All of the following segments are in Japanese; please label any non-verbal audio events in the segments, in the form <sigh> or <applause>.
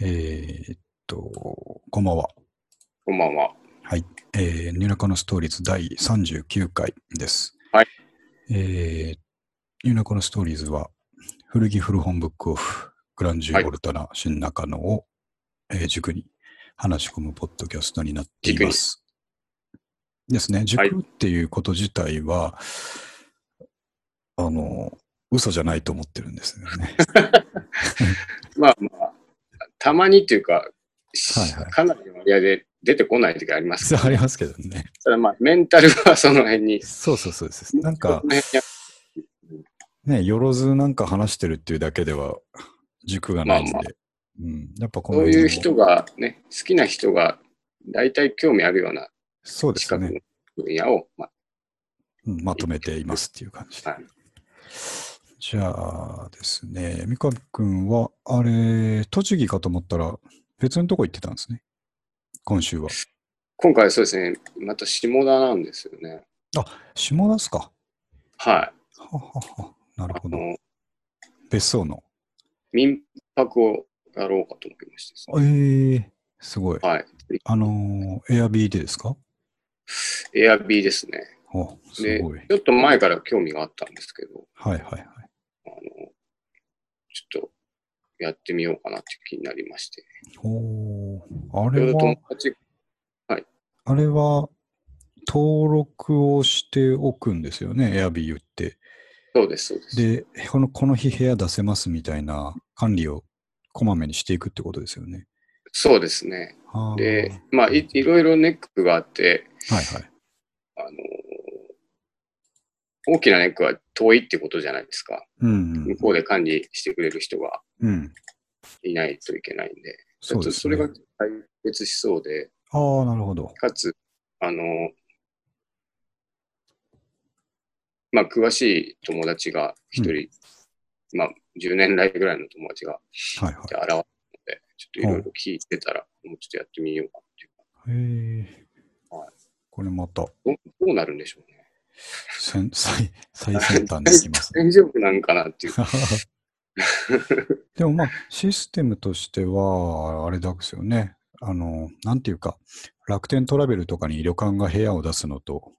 えーっと、こんばんは。こんばんは。はい。えー、ニューナカのストーリーズ第39回です。はい。えー、ニューナカのストーリーズは、古着古本ブックオフ、グランジュオルタナ、新中野を、えー軸に話し込むポッドキャストになっています。ですね。軸っていうこと自体は、あの、嘘じゃないと思ってるんですよね。<laughs> まあまあ、たまにっていうか、しはいはいかなりの割合で出てこない時ありますけど、ありますけどね。ただまあ、メンタルはその辺に。そうそうそうです。なんかね、よろずなんか話してるっていうだけでは軸がないんで、まあまうん、やっぱこのそういう人がね、好きな人が大体興味あるようなそうですね、分野を、まうんまとめていますっていう感じで。あ、はい、じゃあですね、三上くんは、あれ、栃木かと思ったら別のとこ行ってたんですね。今週は。今回そうですね、また下田なんですよね。下田っすか。はい。ははは。なるほど。別荘の。民泊をやろうかと思いましてですね、ええすごい。はい。あのー、エアビーでですか？エアビーですね。おすで、ごい。ちょっと前から興味があったんですけど、はいはいはい。あの、ちょっとやってみようかなって気になりまして。おーあれは友、達、あれは登録をしておくんですよね、Airbnb って。そうです、そうです。で、このこの日部屋出せますみたいな管理をこまめにしていくってことですよね。そうですね。はあで、まあい、いろいろネックがあって、はいはい。大きなネックは遠いってことじゃないですか。うん向こうで管理してくれる人がうん。うん。いないといけないんで、そうです、ね。それが解決しそうで、ああ、なるほど。かつ、あの、まあ、詳しい友達が一人、まあ、10年来ぐらいの友達がはいはい現れたので、ちょっといろいろ聞いてたら、もうちょっとやってみようかっていう。へえはい。これまたどうどうなるんでしょうね。先最最先端でいきますね。<laughs> 大丈夫なんかなっていう。<laughs> でもまあ、システムとしては、あれですよね。あの、なんていうか、楽天トラベルとかに旅館が部屋を出すのと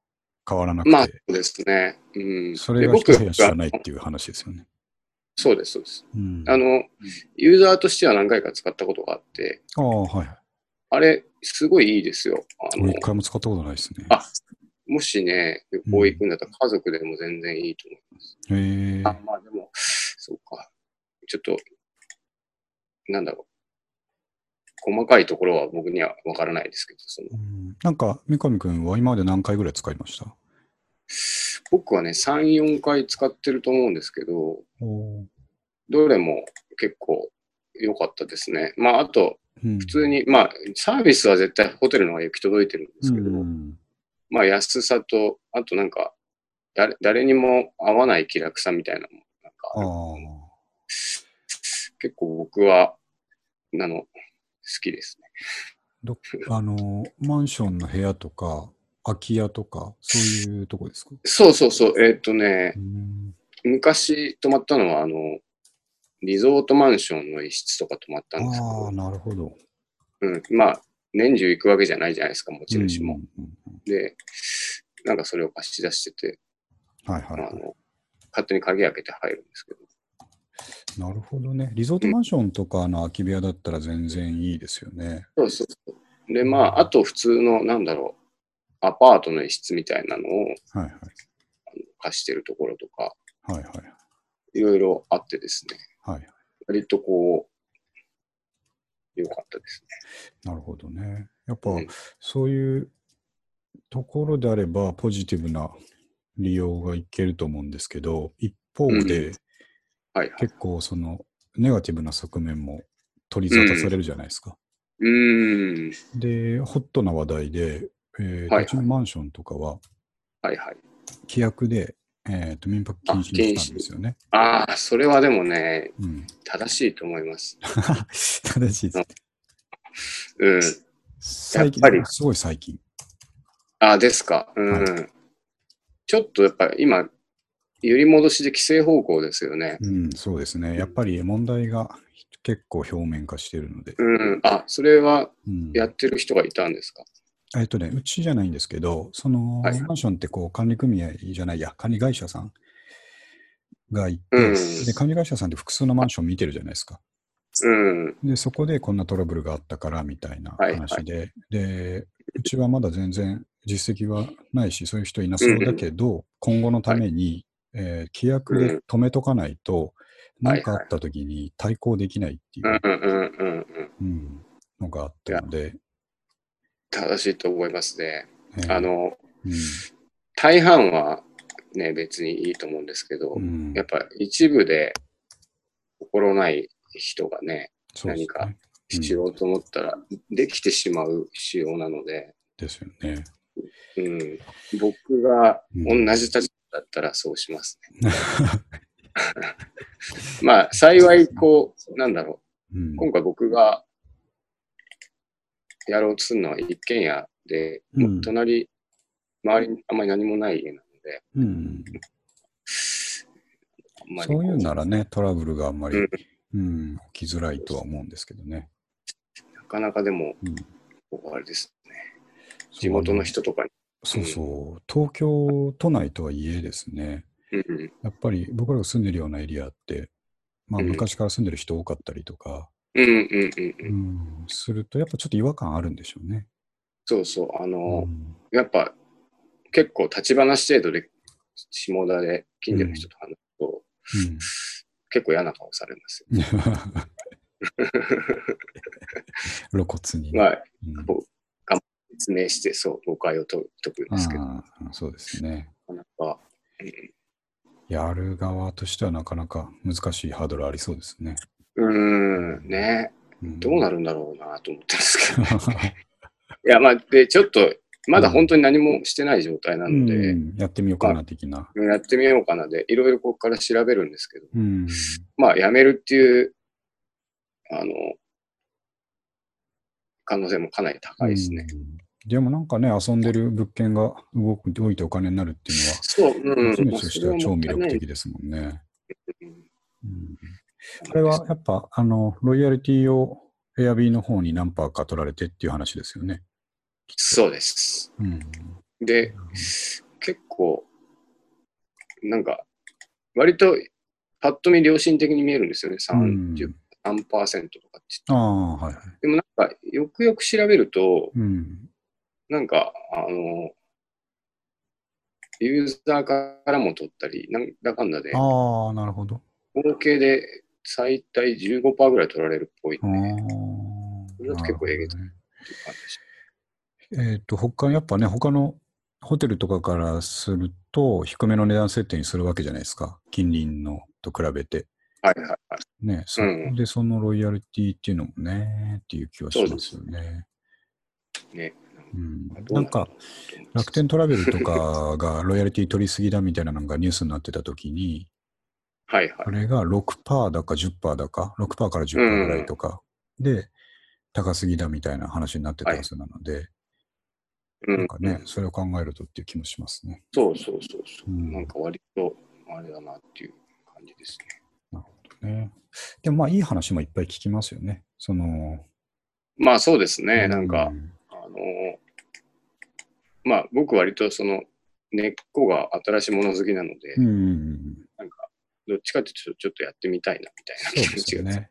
変わらなくて、まあ、そうですね。うん。それが一部屋しかないっていう話ですよね。そうです、そうです。うん、あの、ユーザーとしては何回か使ったことがあって、ああ、はいはい。あれ、すごいいいですよ。あの俺一回も使ったことないですね。あもしね、旅行行くんだったら家族でも全然いいと思います。へえあ、まあでも、そうか。ちょっと、なんだろう。細かいところは僕にはわからないですけど、そのうんなんか、三上くんは今まで何回ぐらい使いました？僕はね、3、4回使ってると思うんですけど、どれも結構良かったですね。まあ、あと、うん普通に、まあ、サービスは絶対ホテルの方が行き届いてるんですけど、うんまあ、安さと、あとなんか、誰誰にも合わない気楽さみたいなのも、なんか。結構僕は、あの、好きですね。どあの、マンションの部屋とか、空き家とか、そういうとこですか？そうそうそう、えーっとねう、ん昔泊まったのは、あの、リゾートマンションの一室とか泊まったんですけああ、ど、なるほど。うん、まあ、年中行くわけじゃないじゃないですか、持ち主も。うんうんうんで、なんかそれを貸し出してて、はいはいはい。あの、勝手に鍵開けて入るんですけど。なるほどね。リゾートマンションとかの空き部屋だったら全然いいですよね。そうそうそう。で、まあ、あと普通の、なんだろう、アパートの一室みたいなのをはいはい。貸してるところとか、はいはい。いろいろあってですね、はい。割とこう、良かったですね。なるほどね。やっぱうんそういうところであればポジティブな利用がいけると思うんですけど、一方で。結構そのネガティブな側面も取り沙汰されるじゃないですか。うーん。で、ホットな話題で、えーはいはいマンションとかははいはい。規約で、えーと民泊禁止にしたんですよね。ああ、それはでもね、うん、正しいと思います。<laughs> 正しいですね。うん。最近やっぱりすごい最近。ああ、ですか。うん。ちょっとやっぱ今、揺り戻しで規制方向ですよね。うん、そうですね。やっぱり問題が結構表面化してるので。うん。あ、それはうん、やってる人がいたんですか？えっとね、うちじゃないんですけど、そのはい。マンションってこう管理組合じゃないや、管理会社さんがいて、うん。で、管理会社さんって複数のマンション見てるじゃないですか。うん。で、そこでこんなトラブルがあったからみたいなはい。話で、で、うちはまだ全然実績はないし、そういう人いなそうだけど、今後のために、えー規約で止めとかないと、何かあった時に対抗できないっていう、うんうんうんうんうん。うん。のがあったので、正しいと思いますね。えーあ、の、うん。大半はね、別にいいと思うんですけど、うん。やっぱ一部で心ない人がね、そうです何かね。しようと思ったらできてしまう仕様なので、ですよね。うん、僕がうん。同じ立場だったらそうしますね。<laughs> まあ、幸い、こう、なんだろう。ん。う、今回僕がやろうとするのは一軒家で、もう隣、周りにあんまり何もない家なので、うん。そういうならね、トラブルがあんまり、ううんん起きづらいとは思うんですけどね。なかなかでも、あれですね、地元の人とかに、そうそう、東京都内とはいえですね、うん。やっぱり僕らが住んでるようなエリアって、まあ、うん。昔から住んでる人多かったりとか、うんうんうんう、うん。ん、すると、やっぱちょっと違和感あるんでしょうね。そうそう、あの、うん。やっぱ結構立ち話程度で下田で近所の人と話すと、結構嫌な顔されますよ。<laughs> 露骨にね、まあ、うん。こう説明して、そう、誤解を解解くんですけど、そうですね。かなか、やる側としてはなかなか難しいハードルありそうですね。うん、ね、うん。どうなるんだろうなと思ってるんですけど、<laughs> いや、まあ、で、ちょっと、まだ本当に何もしてない状態なので、うん。やってみようかな的な。やってみようかなで、いろいろここから調べるんですけど、うん。まあ、やめるっていう、あの、可能性もかなり高いですね。うん。でもなんかね、遊んでる物件が動く動い。てお金になるっていうのは、そう、うん、ビジネスとしては超魅力的ですもんね。うんあれはやっぱ、あの、ロイヤリティを Airb の方に何パーか取られてっていう話ですよね。そうです。うん。で、結構、なんか、割とパッと見良心的に見えるんですよね。30、3%とかって言って。ああ、はいはい。でもなんか、よくよく調べると、うん。なんか、あの、ユーザーからも取ったり、なんだかんだで、ああ、なるほど。合計で最大15%ぐらい取られるっぽいああね。それだと結構えげつなるっていう感じでしほどねえっ、と、他、やっぱね、他のホテルとかからすると、低めの値段設定にするわけじゃないですか。近隣のと比べて。た。はいはいはい。ね、そうんこでそのロイヤリティっていうのもね、っていう気はしますよね。ね。うんなんか、楽天トラベルとかがロイヤリティ取りすぎだみたいなのがニュースになってたときに、はいはいあ。れが6%だか10%だか、6%から10%ぐらいとかで、高すぎだみたいな話になってたはずなので、うんなんかね、それを考えるとっていう気もしますね。そうそうそうそう。うんなんか割と、あれだなっていう感じですね。ねでもまあ、いい話もいっぱい聞きますよね。その、まあそうですね。なんか、うんあの、まあ僕割とその根っこが新しいもの好きなので、うん、どっちかっていうとちょっとやってみたいなみたいな気持ちが。よね。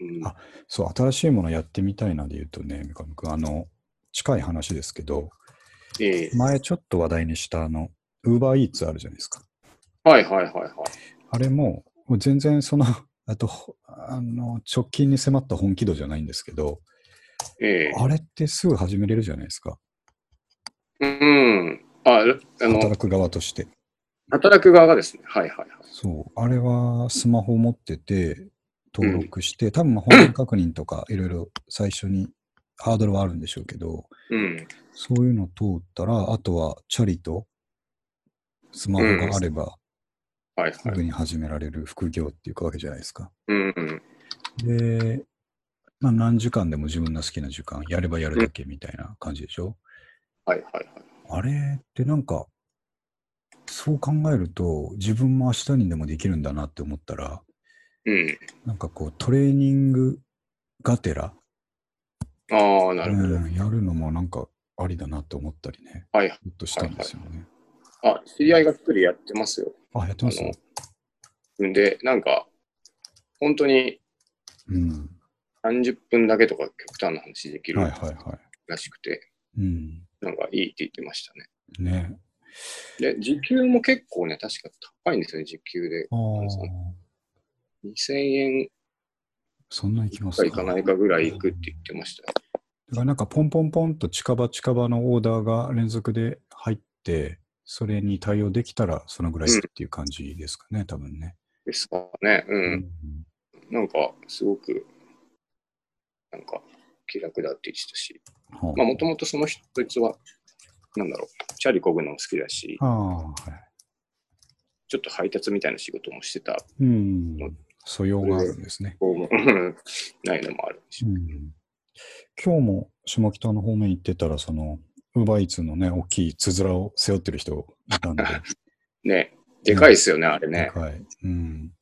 うんあそう、新しいものやってみたいなで言うとね、三上君、あの、近い話ですけど、ええ前ちょっと話題にしたあの、ウーバーイーツあるじゃないですか。はいはいはいはい。あれも、もう全然その、<laughs> あと、ほあの、直近に迫った本気度じゃないんですけど、ええあれってすぐ始めれるじゃないですか。うん。あ、あの、働く側として。働く側がですね。はいはいはい。そう。あれはスマホを持ってて、登録して、多分まあ本人確認とかいろいろ最初にハードルはあるんでしょうけど、うん。そういうの通ったら、あとはチャリとスマホがあれば。すぐに始められる副業っていうかわけじゃないですか。うんうん。で、まあ、何時間でも自分の好きな時間、やればやるだけみたいな感じでしょ。はいはいはい。あれってなんか、そう考えると、自分も明日にでもできるんだなって思ったら、うん。なんかこう、トレーニングがてら、ああ、なるほど。うん、やるのもなんかありだなって思ったりね、はい。っとしたんですよね。あ、知り合いが一人やってますよ。あ、やってます？んで、なんか、本当にうん。30分だけとか極端な話できるはいはいはらしくて、い。うん。なんかいいって言ってましたね。ね。で、時給も結構ね、確か高いんですよね、時給で。ああ、2000円そんな行きますか？かいかないかぐらい行くって言ってました。だからなんかポンポンポンと近場近場のオーダーが連続で入って、それに対応できたらそのぐらいっていう感じですかね、多分ね。ですかね。う。。うんなんか、すごく、なんか、気楽だって言ってたし。はまあ、もともとその人、そいつは、なんだろう、チャリこぐのも好きだし、はい。ちょっと配達みたいな仕事もしてたうん。素養があるんですね。ないのもあるし。うん今日も下北の方面行ってたら、その、ウーバーイーツのね、大きいつづらを背負ってる人いたんで、<laughs> ね、でかいですよね、あれね。はい。うん。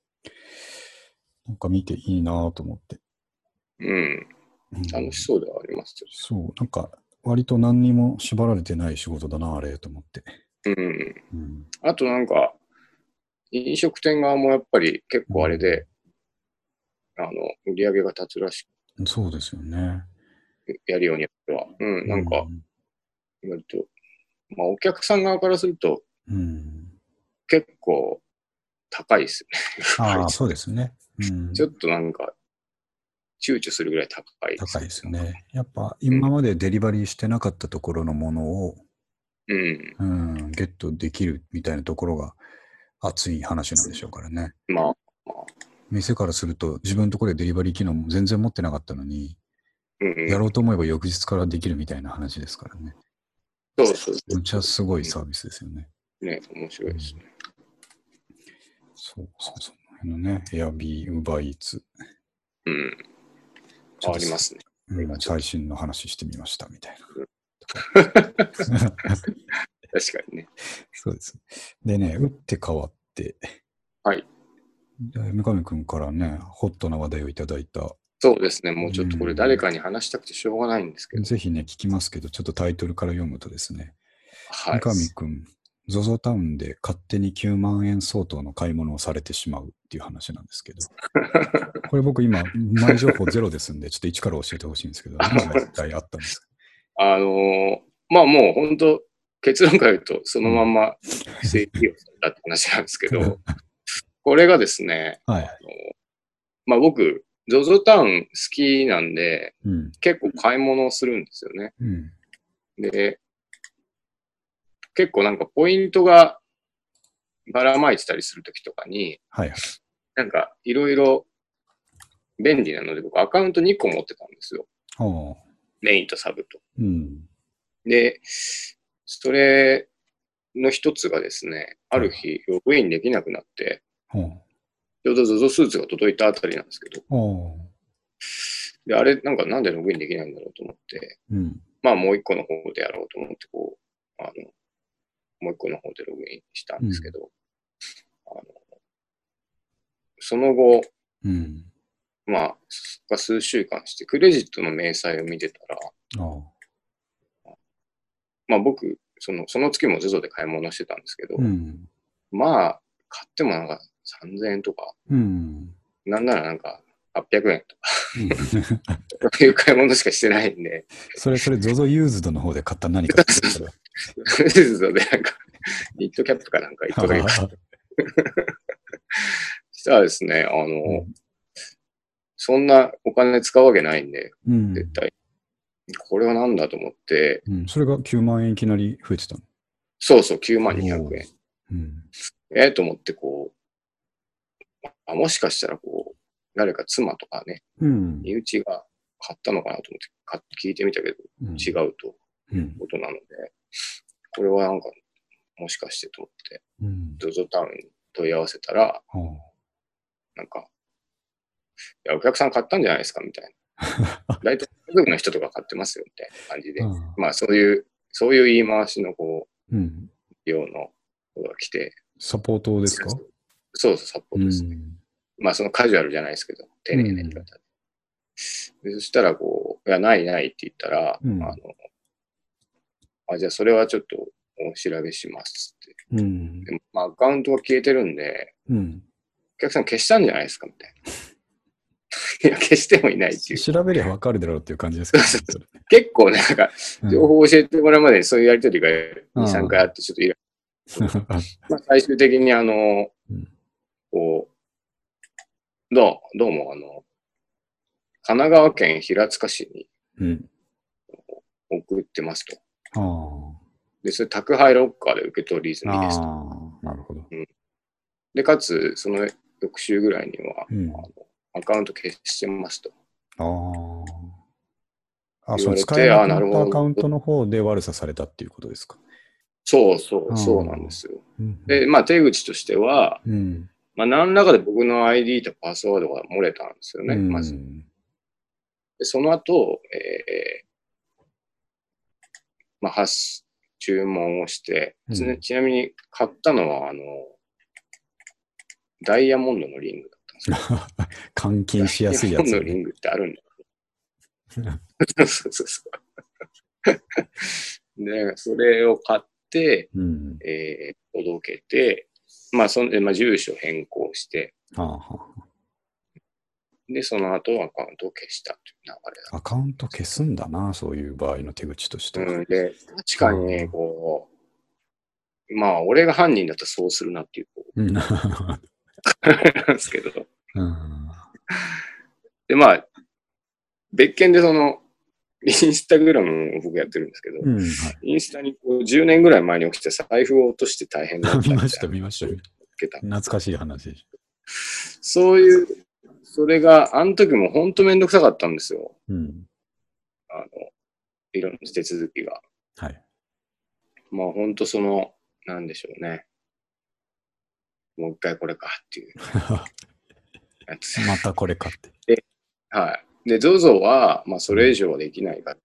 なんか見ていいなと思って。うん。うん楽しそうではありますよ。そう、なんか、割と何にも縛られてない仕事だな、あれ、と思って。うん。うん。あとなんか、飲食店側もやっぱり結構あれで、あの、売り上げが立つらしそうですよね。くやるようによっては。うん、なんか、う割と、まあお客さん側からするとうん。結構高いですよね。ああ、<laughs> そうですね。うん。ちょっとなんか、躊躇するぐらい高い高いですよ。ね。やっぱ、今までデリバリーしてなかったところのものを、うん。うん、ゲットできるみたいなところが熱い話なんでしょうからね。まあ、店からすると、自分のところでデリバリー機能も全然持ってなかったのに、うんうん、やろうと思えば翌日からできるみたいな話ですからね。そうそうそむちゃすごいサービスですよね。う。ね、面白いですね。そうそうそう。あのね、エアビー、ウーバーイーツ、うん。ありますね。うん最新の話してみましたみたいな。<laughs> 確かにね。そうです。でね、打って変わって、はい。で三上くんからね、ホットな話題をいただいた、そうですね。もうちょっとこれ誰かに話したくてしょうがないんですけど。ぜひね、聞きますけど、ちょっとタイトルから読むとですね、はい。三上くん、ZOZO タウンで勝手に9万円相当の買い物をされてしまうっていう話なんですけど、これ僕今、前情報ゼロですんで、ちょっと一から教えてほしいんですけど、<laughs> 何が一体あったんですか？あのーまあもう本当、結論から言うと、そのまんま正規をされたって話なんですけど、これがですね、はい。あのまあ僕、ZOZO タウン好きなんで、うん。結構買い物をするんですよね。うん。で、結構なんかポイントがばらまいてたりするときとかに、はい。なんかいろいろ便利なので、僕アカウント2個持ってたんですよ。メインとサブと。うん。で、それの一つがですね、ある日、ログインできなくなって、はちょうど ZOZO スーツが届いたあたりなんですけど。で、あれ、なんかなんでログインできないんだろうと思って、うん。まあもう一個の方でやろうと思って、こう、あの、もう一個の方でログインしたんですけど、あのその後、うん。まあ、が数週間して、クレジットの明細を見てたら、ああ。まあ僕、その、その月も ZOZO で買い物してたんですけど、うん。まあ、買ってもなんか3000円とか、うん。なんならなんか800円とか、うんそういう買い物しかしてないんで、<laughs> それ、それ、ZOZO ユーズドの方で買った何かってことだクレジットでなんか、ニットキャップかなんか一個だけ買ってしたらですね、あの、そんなお金使うわけないんで、うん。絶対。これは何だと思って、うん。それが9万円いきなり増えてたの？そうそう、9万200円。うん。ええと思って、こう、あもしかしたらこう、誰か妻とかね、うん。身内が買ったのかなと思って買聞いてみたけど、うん違うとうん。ことなので、これはなんか、もしかしてと思って、うん。ZOZO タウンに問い合わせたら、はなんか、いや、お客さん買ったんじゃないですかみたいな。大体家族の人とか買ってますよみたいな感じであ。。ああまあそういう、そういう言い回しのこうん。う、ようの子が来て、サポートですか？そうそう、サポーうトですね。ん。まあそのカジュアルじゃないですけど、丁寧な言い方で。でそしたらこう、いや、ないないって言ったら、うんあの、あ、じゃあそれはちょっとお調べしますって。うん。でもまあアカウントが消えてるんで、うん。お客さん消したんじゃないですかみたいな。<laughs> いや、消してもいないっていう。調べりゃわかるだろうっていう感じですけどね結構ね、なんか、うん情報を教えてもらうまでにそういうやりとりが2、うん3回あって、ちょっとイラ <laughs> まあ、最終的にあの、うんこう、どう、どうもあの、神奈川県平塚市にうん。送ってますと。あで、それ宅配ロッカーで受け取り済あ。みですと。ああ、なるほど。で、かつ、その翌週ぐらいには、うん。あのアカウント消してますと。ああ。あ、そう、使えなくなアカウントの方で悪さされたっていうことですか？そうそうう、んそうなんですよ。うんで、まあ手口としては、うん。まあ何らかで僕の ID とパスワードが漏れたんですよね、うんまず。でその後、えーまあ、発注文をして、つうんちなみに買ったのは、あの、ダイヤモンドのリングだったんですよ。<laughs> 換金しやすいやつダイヤモンドのリングってあるんだ。そうそうそう。で、それを買って、うん。えー届けて、まあ、そんで、まあ、住所変更して、はあはで、その後アカウントを消したという流れだあ。アカウント消すんだな、そういう場合の手口としては。うん、で、確かに、こう、まあ、俺が犯人だったらそうするなっていう、こう <laughs> <laughs> なんですけど。うんで、まあ、別件でその、インスタグラムを僕やってるんですけど、うん、はい。インスタにこう10年ぐらい前に起きて財布を落として大変だったみたいな見ました、見ました。懐かしい話でしそういう、それが、あの時も本当めんどくさかったんですよ。ょ。うん。あの、いろんな手続きが。はい。まあ本当その、なんでしょうね。もう一回これかっていう。<laughs> またこれかって。はい。で、ZOZO は、まあ、それ以上はできないから、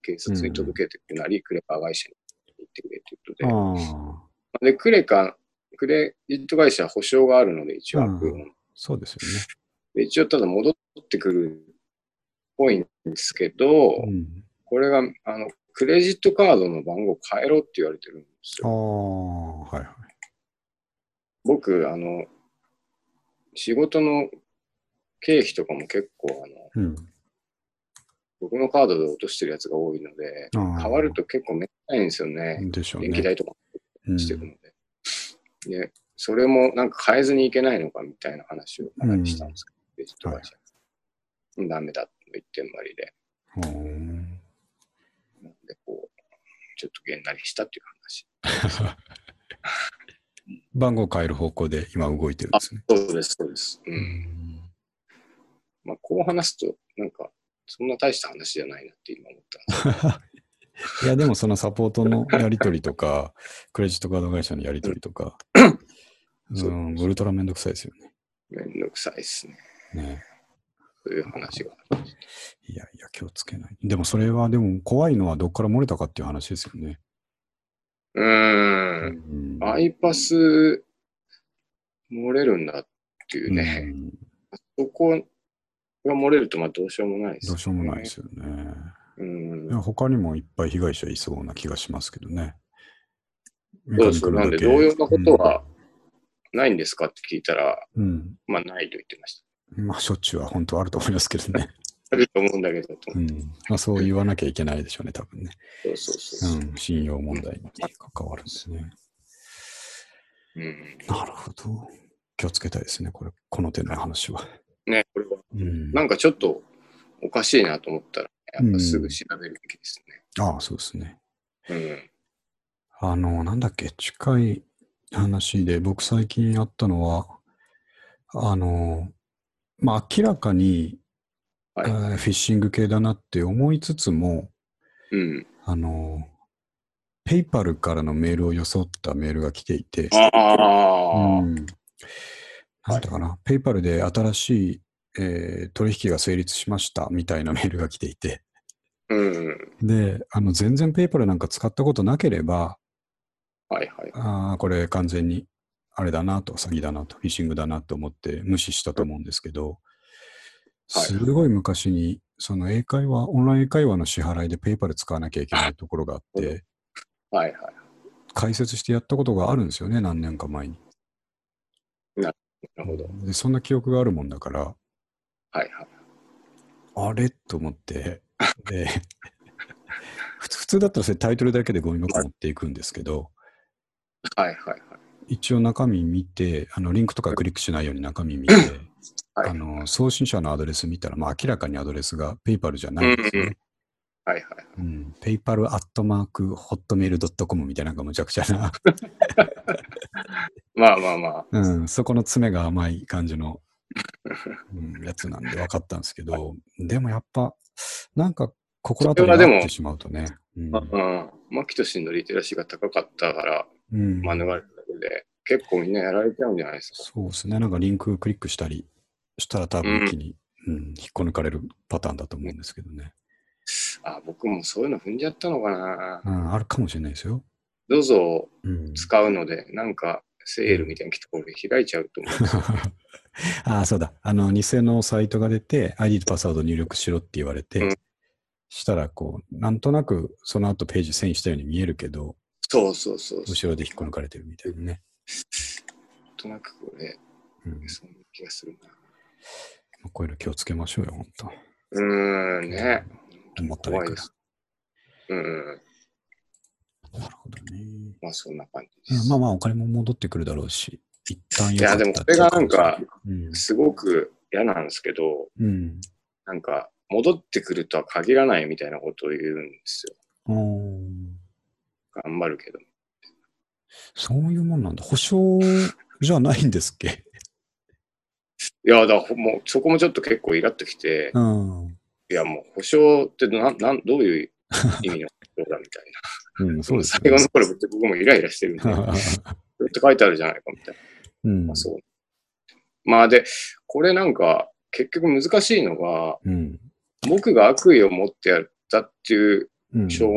警察に届けてくれなり、クレカ会社に行ってくれということで。ああ、で、クレカ、クレジット会社は保証があるので、一応うんそうですよね。で一応、ただ戻ってくるっぽいんですけど、うん。これが、あの、クレジットカードの番号変えろって言われてるんですああ、よ。はいはい。僕、あの、仕事の経費とかも結構、あの、うん。僕のカードで落としてるやつが多いので、ああ変わると結構めったいんですよね。でしょうね。電気代とかうんしてるので。で、それもなんか変えずにいけないのかみたいな話をかなりしたんですけど、クレジット会社。ダメだと言ってんまりで。うんなんで、こう、ちょっとげんなりしたっていう話。<laughs> 番号変える方向で今動いてるんですね。そうです、そうです。う。うんんまあ、こう話すと、なんか、そんな大した話じゃないなって今思った <laughs> いや、でもそのサポートのやり取りとか、<laughs> クレジットカード会社のやり取りとか、うん、ウルトラめんどくさいですよね。めんどくさいですね。ねそういう話が。いやいや、気をつけない。でもそれは、でも怖いのはどっから漏れたかっていう話ですよね。うんんアイパス、漏れるんだっていうね。うんそこが漏れると、まあどうしようもないです、どうしようもないですよね。うん他にもいっぱい被害者いそうな気がしますけどね。そうそう。なんで、同様なことはないんですかって聞いたら、うん、うんまあないと言ってました。まあ、しょっちゅうは本当はあると思いますけどね。あると思うんだけど、とうんまあ、そう言わなきゃいけないでしょうね、多分ね。そうそうそう。うん、信用問題に関わるんですね。うん。なるほど。気をつけたいですね、これ、この点の話は。ね、これは、うん、なんかちょっとおかしいなと思ったら、やっぱすぐ調べるべきですああ、そうですね。ね。あの、なんだっけ、近い話で、僕最近あったのは、あの、まあ、明らかに、はいえーフィッシング系だなって思いつつも、うん。うん。あの、ペイパルからのメールを装ったメールが来ていて、ああ、うん、なんだかな、ペイパルで新しい、えー取引が成立しましたみたいなメールが来ていて、うん。で、あの全然ペイパルなんか使ったことなければ、はいはい。あーこれ完全にあれだなと、詐欺だなと、フィッシングだなと思って無視したと思うんですけど、はいすごい昔に、その英会話、オンライン英会話の支払いでペイパル使わなきゃいけないところがあって、はいはい。解説してやったことがあるんですよね、何年か前に。なるほど。で、そんな記憶があるもんだから、はいはい。あれと思って、で、<laughs> 普通普通だったらそれタイトルだけでゴミ箱持っていくんですけど、はいはいはい。一応中身見て、あのリンクとかクリックしないように中身見て、はいあの送信者のアドレス見たら、まあ、明らかにアドレスがペイパルじゃないんですよね。はいはい。うん、ペイパルアットマークホットメールドットコムみたいななんかむちゃくちゃな、<laughs> まあまあまあ。うん、そこの詰めが甘い感じの、うん、やつなんで分かったんですけど、でもやっぱ、なんか心当たりがあってしまうとね。うんうん。マキトシンのリテラシーが高かったからうん免れたで、結構みんなやられちゃうんじゃないですか。そうですね。なんかリンククリックしたりしたら多分一気に、うん引っこ抜かれるパターンだと思うんですけどね。あ、僕もそういうの踏んじゃったのかな。うん、あるかもしれないですよ。どうぞうん、使うので、なんかセールみたいに来た頃で開いちゃうと思うんですよ。<laughs> ああ、そうだ。あの、偽のサイトが出て、ID とパスワード入力しろって言われて、うんしたら、こう、なんとなくその後ページ遷移したように見えるけど、そうそうそうそう。後ろで引っこ抜かれてるみたいなね。なんとなくこれ、うん、そんな気がするな。こういうの気をつけましょうよ、本当。うーん、ね。思ったらいいです。うん。なるほどね。まあそんな感じうんです。まあまあ、お金も戻ってくるだろうし、一旦いや、でもこれがなんか、すごく嫌なんですけど、うん。なんか、戻ってくるとは限らないみたいなことを言うんですよ。うん。頑張るけど。そういうもんなんだ。保証じゃないんですっけ？<laughs> いや、だからもうそこもちょっと結構イラっときて、うん。いや、もう保証ってなんなんどういう <laughs> 意味の保証だみたいな。うん、そうです最後の頃僕もイライラしてるんで、<laughs> こうって書いてあるじゃないかみたいな。うんまあ、そう。まあで、これなんか結局難しいのが、うん。僕が悪意を持ってやったっていう、うん。証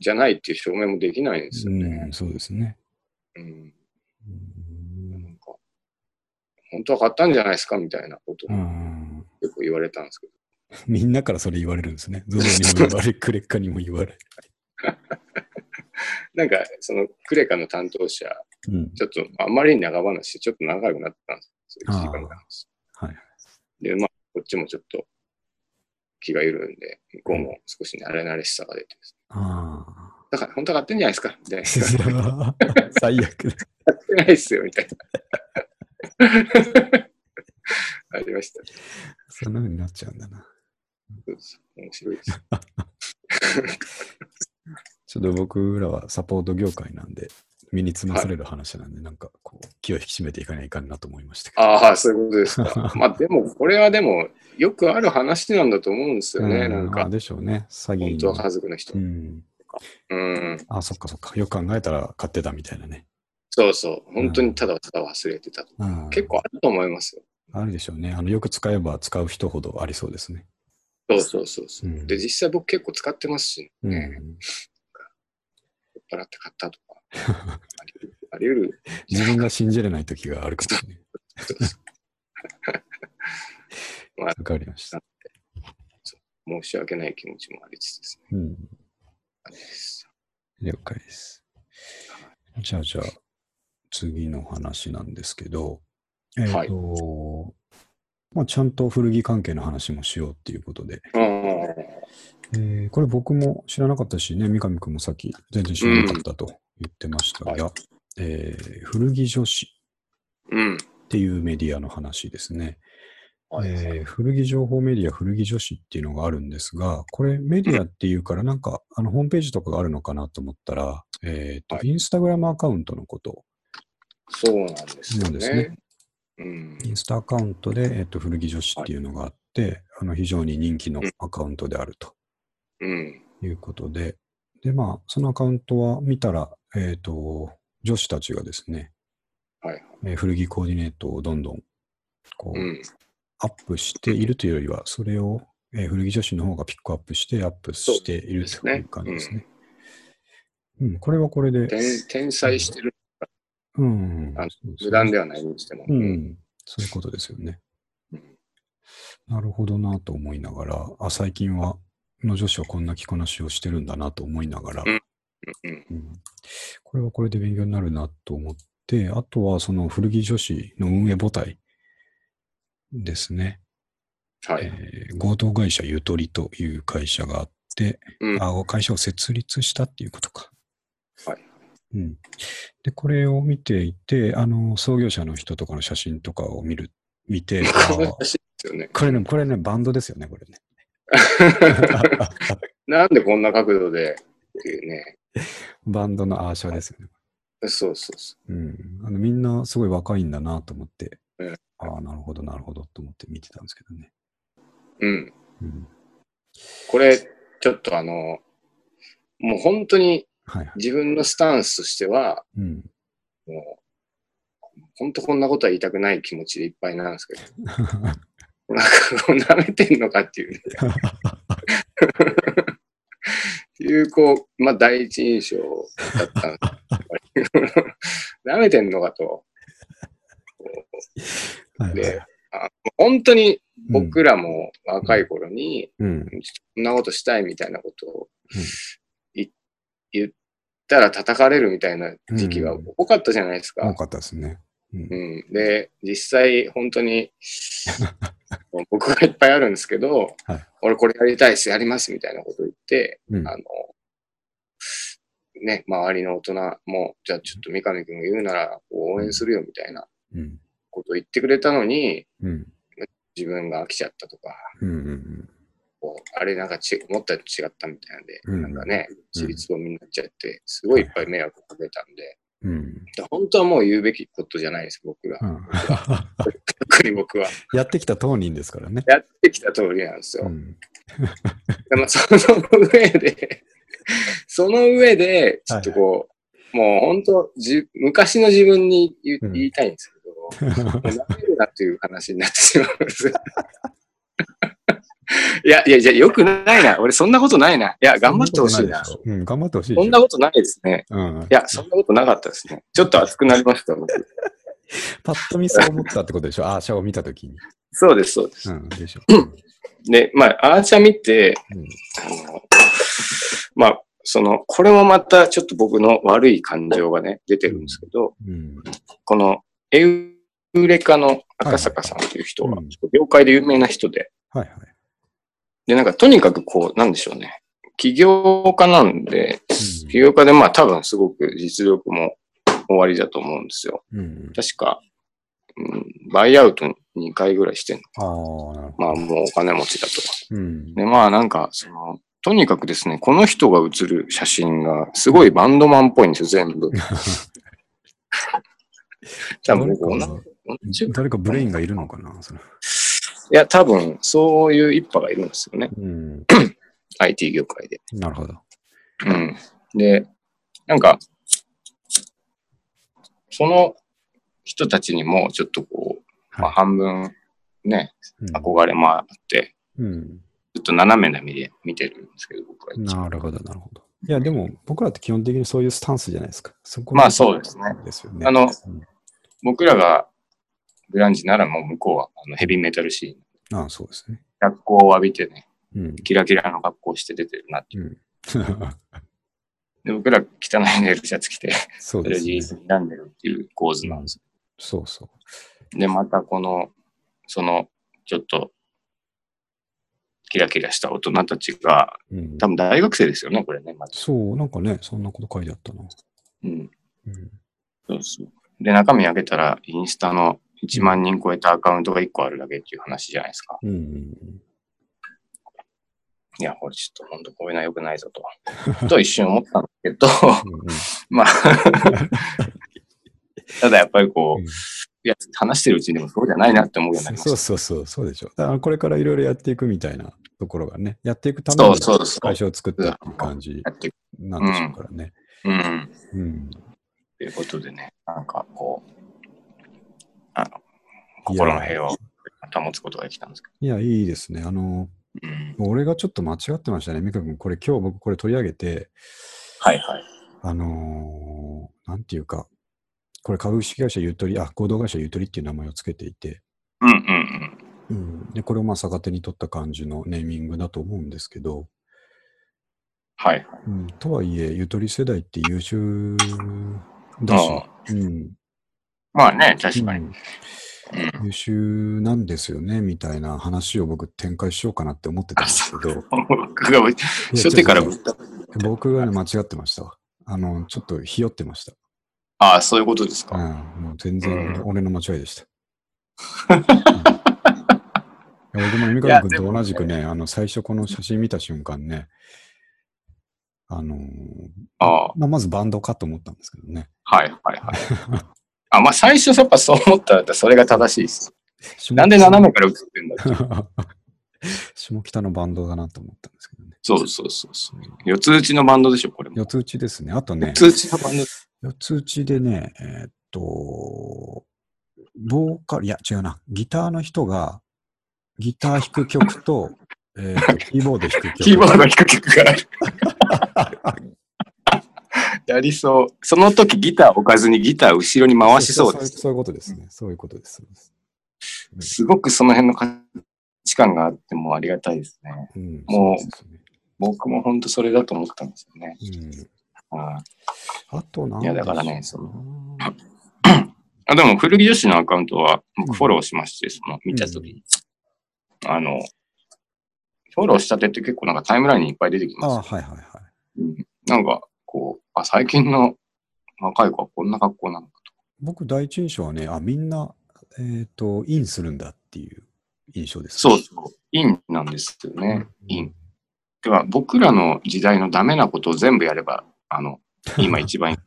じゃないっていう証明もできないんですよねうん、。そうですね。うん。うんなんか、本当は買ったんじゃないですかみたいなことをうん結構言われたんですけど。<laughs> みんなからそれ言われるんですね。ゾゾにも言われ、クレッカにも言われ。<laughs> なんか、そのクレカの担当者、うん。ちょっとあんまりに長話してちょっと長くなったんですよ。1時間ぐらいの話はい。で、まあ、こっちもちょっと気が緩んで、向こうも少し慣れ慣れしさが出てですねあだから本当は買ってんじゃないですかみたいな。あ。<laughs> 最悪だ。買ってないっすよみたいな。<laughs> ありました。そんな風になっちゃうんだな。そうです面白いです。ちょっと僕らはサポート業界なんで、身につまされる話なんで、なんかこう、気を引き締めていかないかんなと思いました。ああ、そういうことですか。まあでも、これはでも、よくある話なんだと思うんですよね。うなんか、あでしょうね。詐欺本当はの。家族の人う。ん。うん。あ、そっかそっか。よく考えたら買ってたみたいなね。そうそう。本当にただただ忘れてたと。うん結構あると思いますよ。あるでしょうね。あのよく使えば使う人ほどありそうですね。そうそうそうそう。うんで、実際僕結構使ってますしうんね。酔っ払って買ったとか。あり得る。<laughs> 自分が信じれない時があるかもしれない。そうそうまあわかりました。申し訳ない気持ちもありつつですね。うん。あれです了解です。じゃあ、じゃあ、次の話なんですけど、えっ、と、まあ、ちゃんと古着関係の話もしようっていうことで、あえーこれ僕も知らなかったしね、三上君もさっき全然知らなかったと言ってましたが、はえー古着女子。っていうメディアの話ですね。はいえー古着情報メディア、古着女子っていうのがあるんですが、これメディアっていうから、なんか、あの、ホームページとかがあるのかなと思ったら、えっ、と、はいインスタグラムアカウントのこと、そうなんですよなんですねね。うん。インスタアカウントで、えっ、と、古着女子っていうのがあって、あの、非常に人気のアカウントであるとうん。いうことで、で、まあ、そのアカウントは見たら、えっ、と、女子たちがですね、はい。えー古着コーディネートをどんどん、こう、うん。アップしているというよりは、それを、えー古着女子の方がピックアップしてアップしているという感じですね。うん、これはこれで、天天才してる。うん。あの無断ではないにしても。ううんん。そういうことですよね。うんなるほどなと思いながら、あ、最近は、の女子はこんな着こなしをしてるんだなと思いながら、うんうんうんこれはこれで勉強になるなと思って、あとはその古着女子の運営母体ですね。はい。えー合同会社ゆとりという会社があって、うんあ会社を設立したっていうことか。はい。うん。で、これを見ていて、あの、創業者の人とかの写真とかを見る、見て、<laughs> ね。これね、これね、バンドですよね、これね。<laughs> なんでこんな角度でっていうね。バンドのアーシャですよね。そうそうそうん。あのみんなすごい若いんだなと思って、うんああ、なるほど、なるほどと思って見てたんですけどね。う。うん。うん。これ、ちょっとあの、もう本当にはいはい。自分のスタンスとしては、うん。もう、本当こんなことは言いたくない気持ちでいっぱいなんですけど、<laughs> なんかこう舐めてんのかっていう、ね、っていう、こう、まあ第一印象だったんです。<laughs> 舐めてんのかと。はいはいで本当に僕らも若い頃に、うん。こんなことしたいみたいなことを言ったら叩かれるみたいな時期が多かったじゃないですか。多かったですね。うんうん、で、実際本当に <laughs> 僕がいっぱいあるんですけど、はい俺これやりたいです、やりますみたいなことを言って、うんあの、ね、周りの大人も、じゃあちょっと三上君が言うなら応援するよみたいなうん。ことを言ってくれたのに、うん。自分が飽きちゃったとか、うん。うん。こうあれなんかち思ったのと違ったみたいなんで、うんなんかね、自立ごみになっちゃって、すごいいっぱい迷惑かけたんで、うん。で本当はもう言うべきことじゃないです、僕が。うん特に僕は。やってきた当人ですからね。やってきた通りなんですよ。うん。でもその上で、その上で、ちょっとこう、もう本当じ、昔の自分に言,、いたいんですけど、もう <laughs> 舐めるなっていう話になってしまうんですよ。<laughs> いや、いや、じゃよくないな。俺そんなことないな。いや、頑張ってほしいな。そうん、頑張ってほしいでしょ。んなことないですね。うん。いや、そんなことなかったですね。ちょっと熱くなりました、僕。<laughs> パッと見そう思ったってことでしょ。アーシャを見たときに。そうです、そうです。うん。でしょ。で、まあ、アーチャー見て、うん。あの、まあ、その、これもまたちょっと僕の悪い感情がね、出てるんですけど、うん。このエウレカの赤坂さんという人はうん、業界で有名な人で、はいはい。で、なんかとにかくこう、なんでしょうね。起業家なんで、うん起業家でまあ多分すごく実力も終わりだと思うんですよ。うん。確か、うん、バイアウト2回ぐらいしてんの。あ。まあもうお金持ちだと。うん。で、まあなんか、その、とにかくですね、この人が写る写真がすごいバンドマンっぽいんですよ、全部。<laughs> 多分僕誰かブレインがいるのかなそれ。や、多分そういう一派がいるんですよね。うん。<coughs> IT 業界で。なるほど。うん。で、なんか、その人たちにもちょっとこう、まあ、は半分ね、い。憧れもあって、うん。ちょっと斜めな目で見てるんですけど、僕はなるほど、なるほど。いや、でも、僕らって基本的にそういうスタンスじゃないですか。そこまあそうですね。ですよね。あのうん僕らがグランジならもう向こうはあのヘビーメタルシーン、ああ、そうですね。学校を浴びてね、うん。キラキラの格好をして出てるなっていう。うん。<laughs> で僕ら汚いネイルシャツ着て、そうですねそれを自。立に選んでるっていう構図なんです。そうそで、またこの、その、ちょっと、キラキラした大人たちが、う。うん。多分大学生ですよね、これね、まず。そう、なんかね、そんなこと書いてあったな。うん。うん。そうそう。で、中身開けたら、インスタの1万人超えたアカウントが1個あるだけっていう話じゃないですか。うんうんいや、これちょっと本当こういうのは良くないぞと。<laughs> と一瞬思ったんだけど、うん。まあ、<laughs> ただやっぱりこう、うんいや、話してるうちにでもそうじゃないなって思うようになりまそうしそうそう、そうでしょ。だからこれからいろいろやっていくみたいなところがね、やっていくために会社を作ったっていう感じた。やっていくなんでしょうからね。うん。うん。ということでね、なんかこう、あの、心の平和を保つことができたんですけいや、いいですね。あの、ど。うん。俺がちょっと間違ってましたね。美香君、これ今日僕これ取り上げて、はいはい。あのーなんていうか、これ株式会社ゆとり、あ、合同会社ゆとりっていう名前をつけていて、うんうんうん、で、これをまあ逆手に取った感じのネーミングだと思うんですけど、はい。うん、とはいえ、ゆとり世代って優秀だしあ、うん、まあね、確かに。うん優秀なんですよね、みたいな話を僕展開しようかなって思ってたんですけど、僕が初手から僕がね、間違ってましたわ。あの、ちょっとひよってました。ああ、そういうことですか。うん、もう全然うん俺の間違いでした。<laughs> うん僕も三上君と同じくね、あの、最初この写真見た瞬間ね、あのあ、まあ、まずバンドかと思ったんですけどね。はいはいはい。<laughs> あ、まあ最初やっぱそう思ったらそれが正しいです。下なんで斜めから映ってんだって。<laughs> 下北のバンドだなと思ったんですけどね。そうそうそうそう。四つ打ちのバンドでしょ、これも。四つ打ちですね。あとね四、つ打ちのバンド。四つ打ちでね、えーっと、ボーカル、いや違うな、ギターの人が、ギター弾く曲と、えーキーボード弾く曲。<laughs> キーボードの弾く曲がある。<laughs> <laughs> やりそう。その時ギター置かずにギター後ろに回しそうです。そういうことですね。そういうことです。すすごくその辺の価値観があってもありがたいですね。うん、もうね僕も本当それだと思ったんですよね。うんはいあとなんいやだからねでしょうあでも、古着女子のアカウントは僕フォローしまして、その見たときに。あの、フォローしたてって結構なんかタイムラインにいっぱい出てきああ、ます。はいはいはい。うんなんか、こう、あ、最近の若い子はこんな格好なのか僕、第一印象はね、あ、みんな、えっ、と、インするんだっていう印象です、そうそう。インなんですよね。イうんン。では、僕らの時代のダメなことを全部やれば、あの、今一番いい。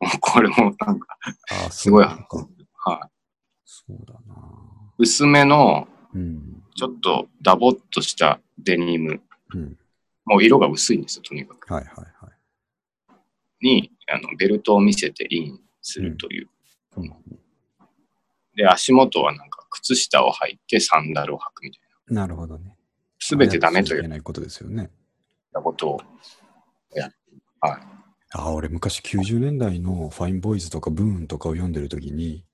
<laughs> これもなんか、あすごい。はい。そうだな。薄めの、うん。ちょっとダボっとしたデニム。うん。もう色が薄いんですよ、とにかく。はいはいはい。に、あのベルトを見せてインするという。うんで、足元はなんか靴下を履いてサンダルを履くみたいな。なるほどね。すべてダメと言っやらなきゃいけないことですよね。たことをやっはい。あ、俺昔90年代のファインボーイズとかブーンとかを読んでるときに、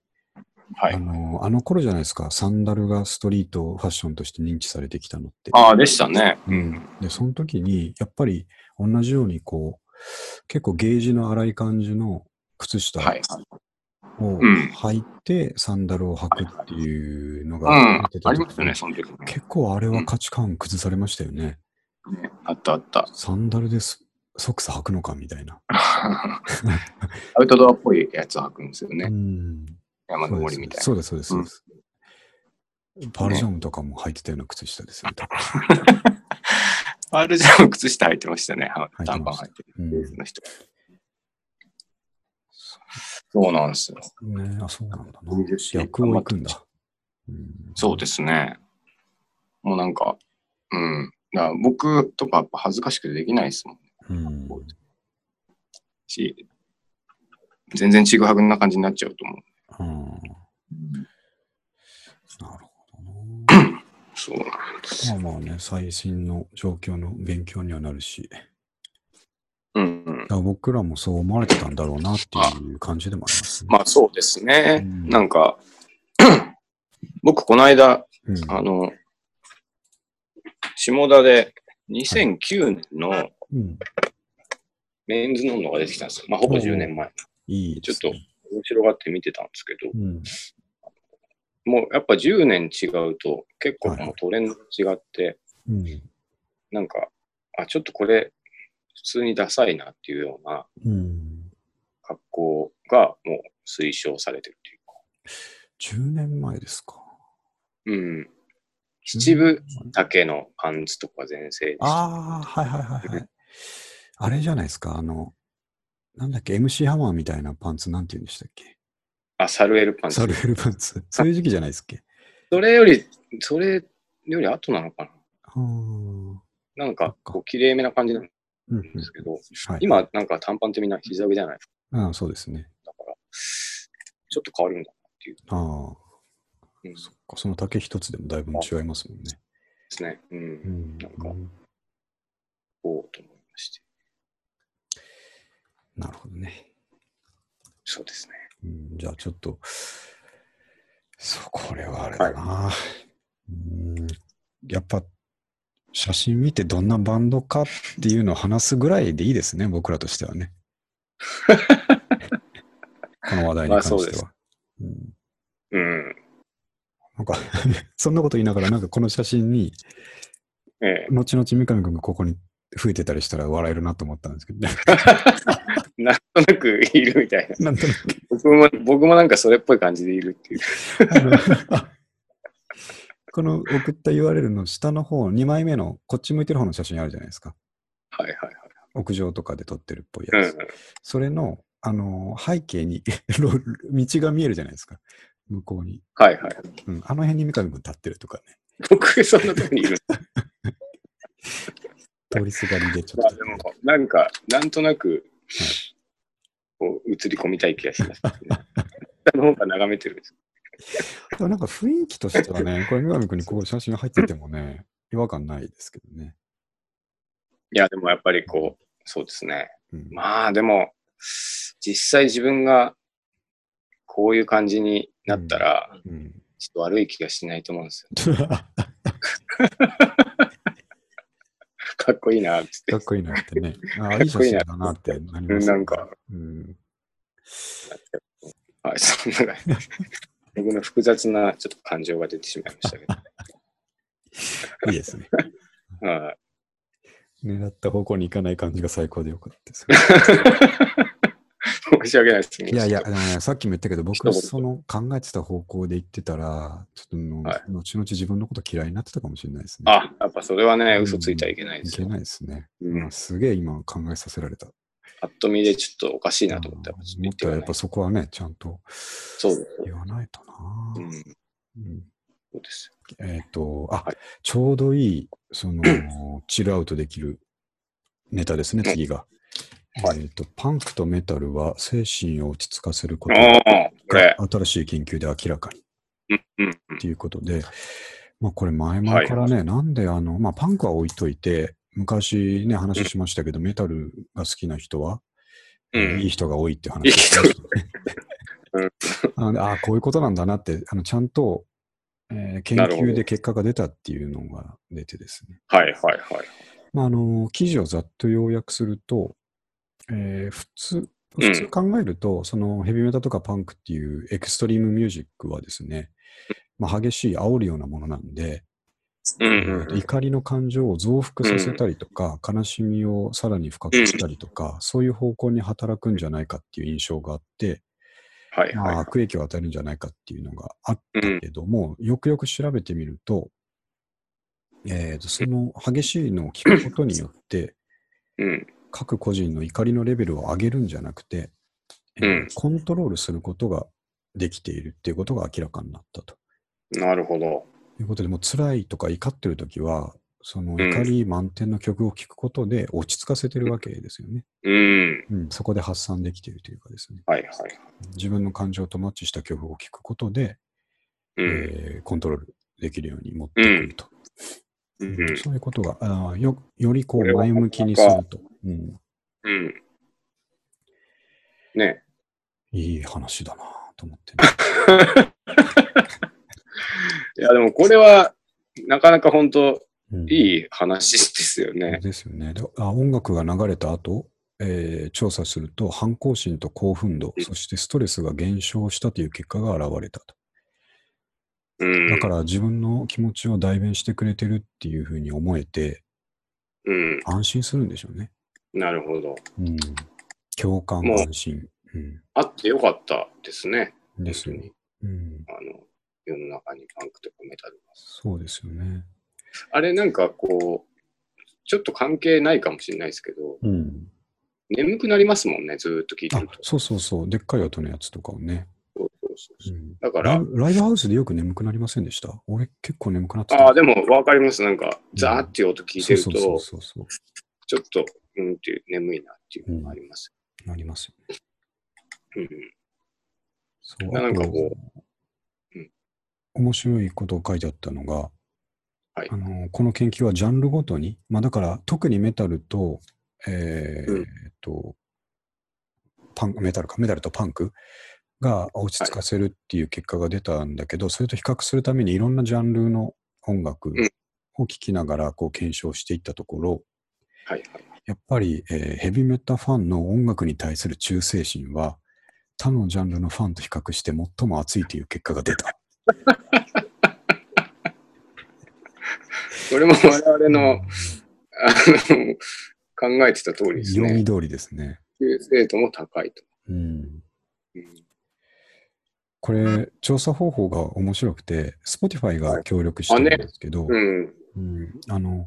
はいあ。の、あの頃じゃないですか、サンダルがストリートファッションとして認知されてきたのって。ああ、でしたね。うん。で、その時に、やっぱり同じようにこう、結構ゲージの荒い感じの靴下はい。をうん履いてサンダルを履くっていうのうん。がありますよね、その時ね。結構あれは価値観崩されましたよね。ねあったあった。サンダルですソックス履くのかみたいな。<laughs> アウトドアっぽいやつを履くんですよね。うん。山登りみたいな。そうです、そうです、そうです。パールジャムとかも履いてたような靴下ですよ、多分 <laughs> パールジャム靴下履いてましたね。短パン履いてる。うんの人。そうなんですよ。ねあ、そうなんだな。20周逆を行くんだ。うんそうですね。もうなんか、うん。だ僕とかやっぱ恥ずかしくてできないですもん。うん。し、全然ちぐはぐな感じになっちゃうと思う。うんなるほどな。そうなんです。まあまあね、最新の状況の勉強にはなるし、うんうん。だから僕らもそう思われてたんだろうなっていう感じでもありますね。まあそうですね。うんなんか、<coughs> 僕この間、うんあの、下田で2009年のうん、メンズノンノが出てきたんですよ。まあほぼ10年前。いいちょっと。面白がって見てたんですけど、うん、もうやっぱ10年違うと結構はいもうトレンド違って、うん、なんか、あ、ちょっとこれ普通にダサいなっていうようなうん。格好がもう推奨されてるっていうか。10年前ですか。うん。七分丈のパンツとか全盛でした。ああ、はいはいはいはい。あれじゃないですか、あの、なんだっけ、MC ハマーみたいなパンツなんて言うんでしたっけあ、サルエルパンツサ。ルエルパンツ。<laughs> そういう時期じゃないですっけ？それより、それより後なのかななんかこう、綺麗めな感じなんでうんすけど、はい、今、なんか短パンってみんな膝上じゃないああ、そうですね。だから、ちょっと変わるんだなっていう。ああ、うん、でそっか、その丈一つでもだいぶ違いますもんね。すね。うん。うんなんかうんおうと思いまして。なるほどね。そうですね。うん、じゃあちょっと、そう、これはあれだな、うん。やっぱ、写真見てどんなバンドかっていうのを話すぐらいでいいですね、僕らとしてはね。<laughs> この話題に関しては。まあそううん。なんか、<laughs> そんなこと言いながら、なんかこの写真に、ええ。後々三上君がここに増えてたりしたら笑えるなと思ったんですけど、ね、<laughs> <laughs> なんとなくいるみたいな。なんとなく僕も、僕もなんかそれっぽい感じでいるっていう。この送った URL の下の方、2枚目のこっち向いてる方の写真あるじゃないですか。はいはい屋上とかで撮ってるっぽいはい。やつ。それの、あの、背景に <laughs> ろ道が見えるじゃないですか。向こうに。はいはい。うん、あの辺に三上君立ってるとかね。僕、そんなとこにいる。<laughs> 通りすがりでちょっと。まあでも、なんか、なんとなく、こう、映り込みたい気がします、ね。<laughs> 下の方が眺めてるんです。なんか雰囲気としてはね、これ三上君にこう写真が入っててもね、違和感ないですけどね。いや、でもやっぱりこう、そうですね。うん、まあでも、実際自分がこういう感じになったら、うん、ちょっと悪い気がしないと思うんですよ。<laughs> かっこいいな、つってかっ。こいいなってね。あ <laughs> あ、いい写真だなってなります、なんか、うん。はい、そんな感じ。僕の複雑なちょっと感情が出てしまいましたけど。<laughs> いいですね。はい <laughs> 狙った方向に行かない感じが最高でよかったです。申し訳ないです。いやいや、あのねさっきも言ったけど、僕、その考えてた方向で行ってたら、ちょっとの、はい後々自分のこと嫌いになってたかもしれないですね。あ、やっぱそれはね、うん嘘ついちゃいけないでいけすよ。ないですね。うんまあすげえ今考えさせられた。パッと見でちょっとおかしいなと思って、もっ言ってはないとやっぱそこはね、ちゃんと。言わないとな。うん、うんそうです。えっ、と、あ、はいちょうどいい、その、チルアウトできるネタですね、次が。はいえっ、と、パンクとメタルは精神を落ち着かせるこあとが。新しい研究で明らかに。うん、うん、うん。ということで、まあこれ前々からね、なんであの、まあパンクは置いといて、昔ね、話しましたけど、メタルが好きな人は、うん。いい人が多いって話をしましたね。うん。あのああ、こういうことなんだなって、あのちゃんと、えー研究で結果が出たっていうのが出てですね。はい、はい、はい。まあ、あの、記事をざっと要約すると、えー普通、うん。普通考えると、そのヘビメタとかパンクっていうエクストリームミュージックはですね、まあ、激しい煽るようなものなんで、うん、えうん。怒りの感情を増幅させたりとか、悲しみをさらに深くしたりとか、そういう方向に働くんじゃないかっていう印象があって、はい、まあ、はい。悪影響を与えるんじゃないかっていうのがあったけども、よくよく調べてみると、えーとその激しいのを聞くことによって、うん、各個人の怒りのレベルを上げるんじゃなくて、えーうんコントロールすることができているっていうことが明らかになったと。なるほど。ということで、もう辛いとか怒ってるときは、そのん怒り満点の曲を聴くことで落ち着かせてるわけですよね。うん、うん、そこで発散できているというかですね。はい、はい。自分の感情とマッチした曲を聴くことで、うん、えーコントロールできるように持ってくると。ううんん、そういうことがあーよよりこう前向きにすると、うん。うん。ね。いい話だなと思ってね。<laughs> いや、でもこれは、なかなか本当、うんいい話ですよね。ですよね。であ音楽が流れた後、えー調査すると反抗心と興奮度、そしてストレスが減少したという結果が現れたと。うん。だから自分の気持ちを代弁してくれてるっていうふうに思えてうん。安心するんでしょうね。なるほど。うん、共感、安心、うん。あってよかったですね。ですよね。うん。あの、世の中にパンクとかメタルが。そうですよね。あれなんかこう、ちょっと関係ないかもしれないですけど、うん。眠くなりますもんね、ずーっと聞いてあると。そうそうそう。でっかい音のやつとかをね。そうそうそうう。ん、だからライブハウスでよく眠くなりませんでした？俺結構眠くなってた。ああ、でも分かります。なんか、ザーっていう音聞いてると、そうそうそうそうちょっと、うんっていう、眠いなっていうのがあります。なりますよね。うん。そうなんかこうん面白いことを書いてあったのが、はいあのこの研究はジャンルごとに、まあ、だから特にメタルと、えーうんえっとパンメタルか、メタルとパンクが落ち着かせるっていう結果が出たんだけど、それと比較するためにいろんなジャンルの音楽うんを聴きながらこう検証していったところ、はいはい。やっぱり、えーヘビメタファンの音楽に対する忠誠心は、他のジャンルのファンと比較して最も熱いという結果が出た。これも我々の、あの、考えてた通りですね。読み通りですね。精度も高いと。うん、うんこれ、調査方法が面白くて、Spotify が協力してるんですけど、うん。うん、あの、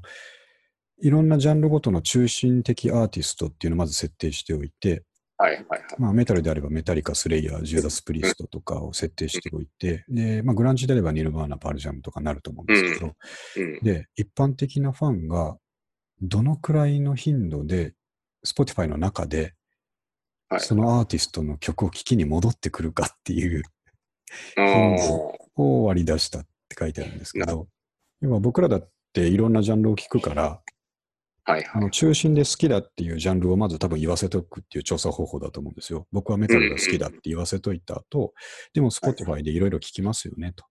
いろんなジャンルごとの中心的アーティストっていうのをまず設定しておいて、はいはいはい。まあ、メタルであればメタリカ、スレイヤー、ジューダス・プリストとかを設定しておいて、で、まあ、グランジであればニルバーナ、パールジャムとかなると思うんですけど、うん。で、一般的なファンがどのくらいの頻度で Spotify の中ではい。そのアーティストの曲を聴きに戻ってくるかっていうあーを割り出したって書いてあるんですけど、要は僕らだっていろんなジャンルを聞くから、はいはいあの。中心で好きだっていうジャンルをまず多分言わせておくっていう調査方法だと思うんですよ。僕はメタルが好きだって言わせといた後、でも Spotify でいろいろ聞きますよねと。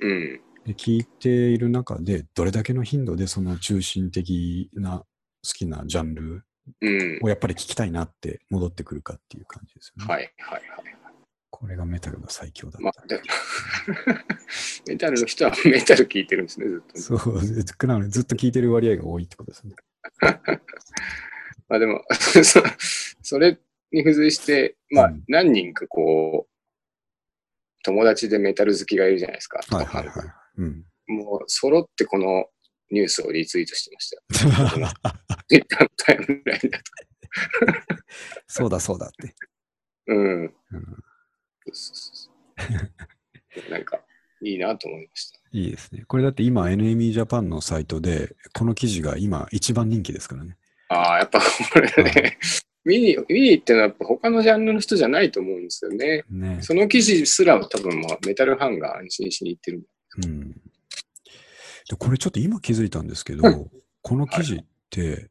うん。で聞いている中で、どれだけの頻度でその中心的な好きなジャンルうん。をやっぱり聞きたいなって戻ってくるかっていう感じですよね。はいはいはい。これがメタルが最強だった。まあ、で <laughs> メタルの人はメタル聞いてるんですね、ずっとね。そう、ずなのでずっと聞いてる割合が多いってことですね。<laughs> まあでも、そ <laughs> それに付随して、まあうん何人かこう、友達でメタル好きがいるじゃないですか。はいはいはい。うん。もう揃ってこのニュースをリツイートしてましたよ。<laughs> タイムラインだと。そうだそうだって。うん。なんか、いいなと思いました。いいですね。これだって今 NME ジャパンのサイトで、この記事が今一番人気ですからね。ああ、やっぱこれね、見に、見に行ってのはやっぱ他のジャンルの人じゃないと思うんですよね。ね。その記事すら多分もうメタルファンが安心しに行ってる。うん。で、これちょっと今気づいたんですけど、この記事って、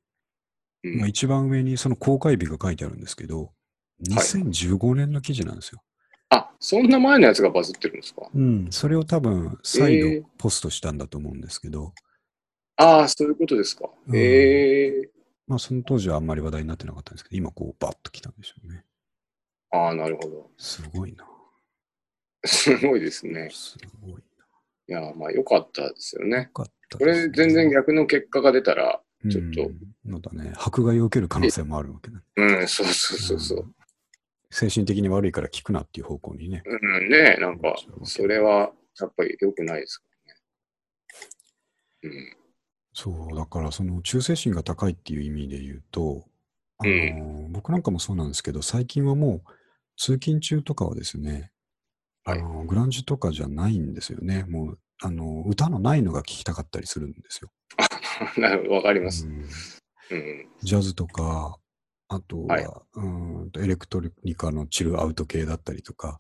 うんまあ、一番上にその公開日が書いてあるんですけど、2015年の記事なんですよ。あ、そんな前のやつがバズってるんですか？うん。それを多分再えー度ポストしたんだと思うんですけど、ああ、そういうことですか。うんええまあその当時はあんまり話題になってなかったんですけど、今こうバッと来たんでしょうね。ああ、なるほど。すごいな。すごいですね。すごいな。いや、まあ良かったですよねよ。かったねれ全然逆の結果が出たら、ちょっとうんまだね、迫害を受ける可能性もあるわけだ、うん、そうそうそうそう。ん精神的に悪いから聞くなっていう方向にね。うん、ねなんか、それはやっぱり良くないですからね。そう、だからその忠誠心が高いっていう意味で言うと、あのう僕なんかもそうなんですけど、最近はもう通勤中とかはですね、あのグランジとかじゃないんですよね。もうあの歌のないのが聞きたかったりするんですよ。うん。なるほど、わかります。うんうん。ジャズとか、あとは、はいうーんとエレクトリカのチルアウト系だったりとか、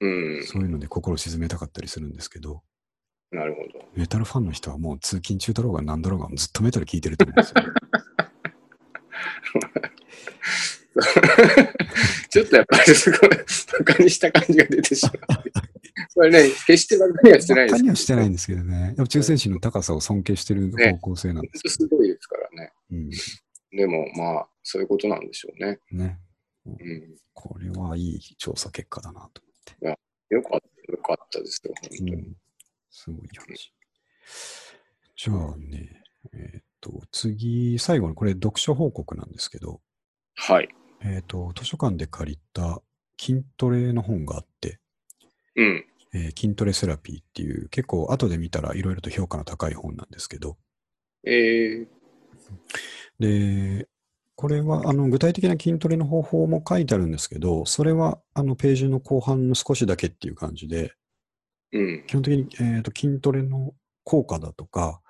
うん。そういうので心沈めたかったりするんですけど、なるほど。メタルファンの人はもう通勤中だろうが何だろうがずっとメタル聴いてると思うんですよ。<laughs> ちょっとやっぱりすごい、バカにした感じが出てしまう。これね、決してバカにはしてないですバカにはしてないんですけどね。やっぱ忠誠心の高さを尊敬してる方向性なんで本す当すごいですからね。うん。でもまあ、そういうことなんでしょうね。ね。うん。これはいい調査結果だなとよかった、よかったですよ、本当思って。に。うん。すごい話。じゃあね、えっ、と、次、最後にこれ読書報告なんですけど、はい。えっ、と、図書館で借りた筋トレの本があって、うん。えー筋トレセラピーっていう、結構後で見たらいろいろと評価の高い本なんですけど、えー、で、これはあの具体的な筋トレの方法も書いてあるんですけど、それはあのページの後半の少しだけっていう感じで、うん。基本的に、えーと筋トレの効果だとか、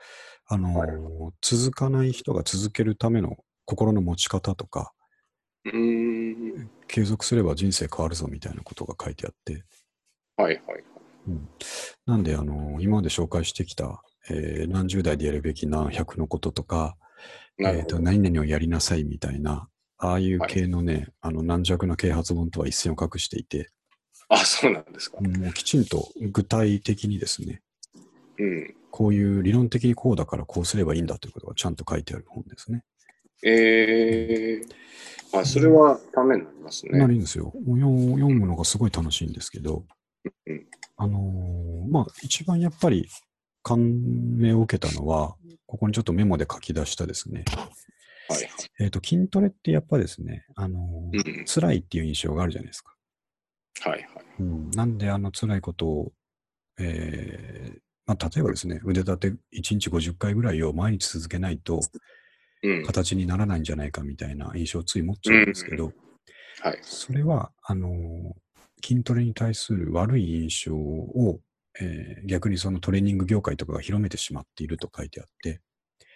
あのーはい続かない人が続けるための心の持ち方とか、うーん。継続すれば人生変わるぞみたいなことが書いてあって、はいはい。うんなんで、あのー今まで紹介してきた、えー何十代でやるべき何百のこととか、えーと。何々をやりなさいみたいな、ああいう系のね、あの軟弱な啓発本とは一線を画していて、あ、そうなんですか。もうきちんと具体的にですね、うん。こういう理論的にこうだからこうすればいいんだということがちゃんと書いてある本ですね。ええあ、それはためになりますね。なるんですよ。もう読読むのがすごい楽しいんですけど、うんあのーまあ、一番やっぱり感銘を受けたのは、ここにちょっとメモで書き出したですね、はいはい。えっ、と、筋トレってやっぱですね、あのーうん。辛いっていう印象があるじゃないですか。はいはい。うん、なんであの辛いことを、えーまあ、例えばですね、腕立て1日50回ぐらいを毎日続けないとうん。形にならないんじゃないかみたいな印象をつい持っちゃうんですけど、はい。それは、あのー筋トレに対する悪い印象を、えー逆にそのトレーニング業界とかが広めてしまっていると書いてあって、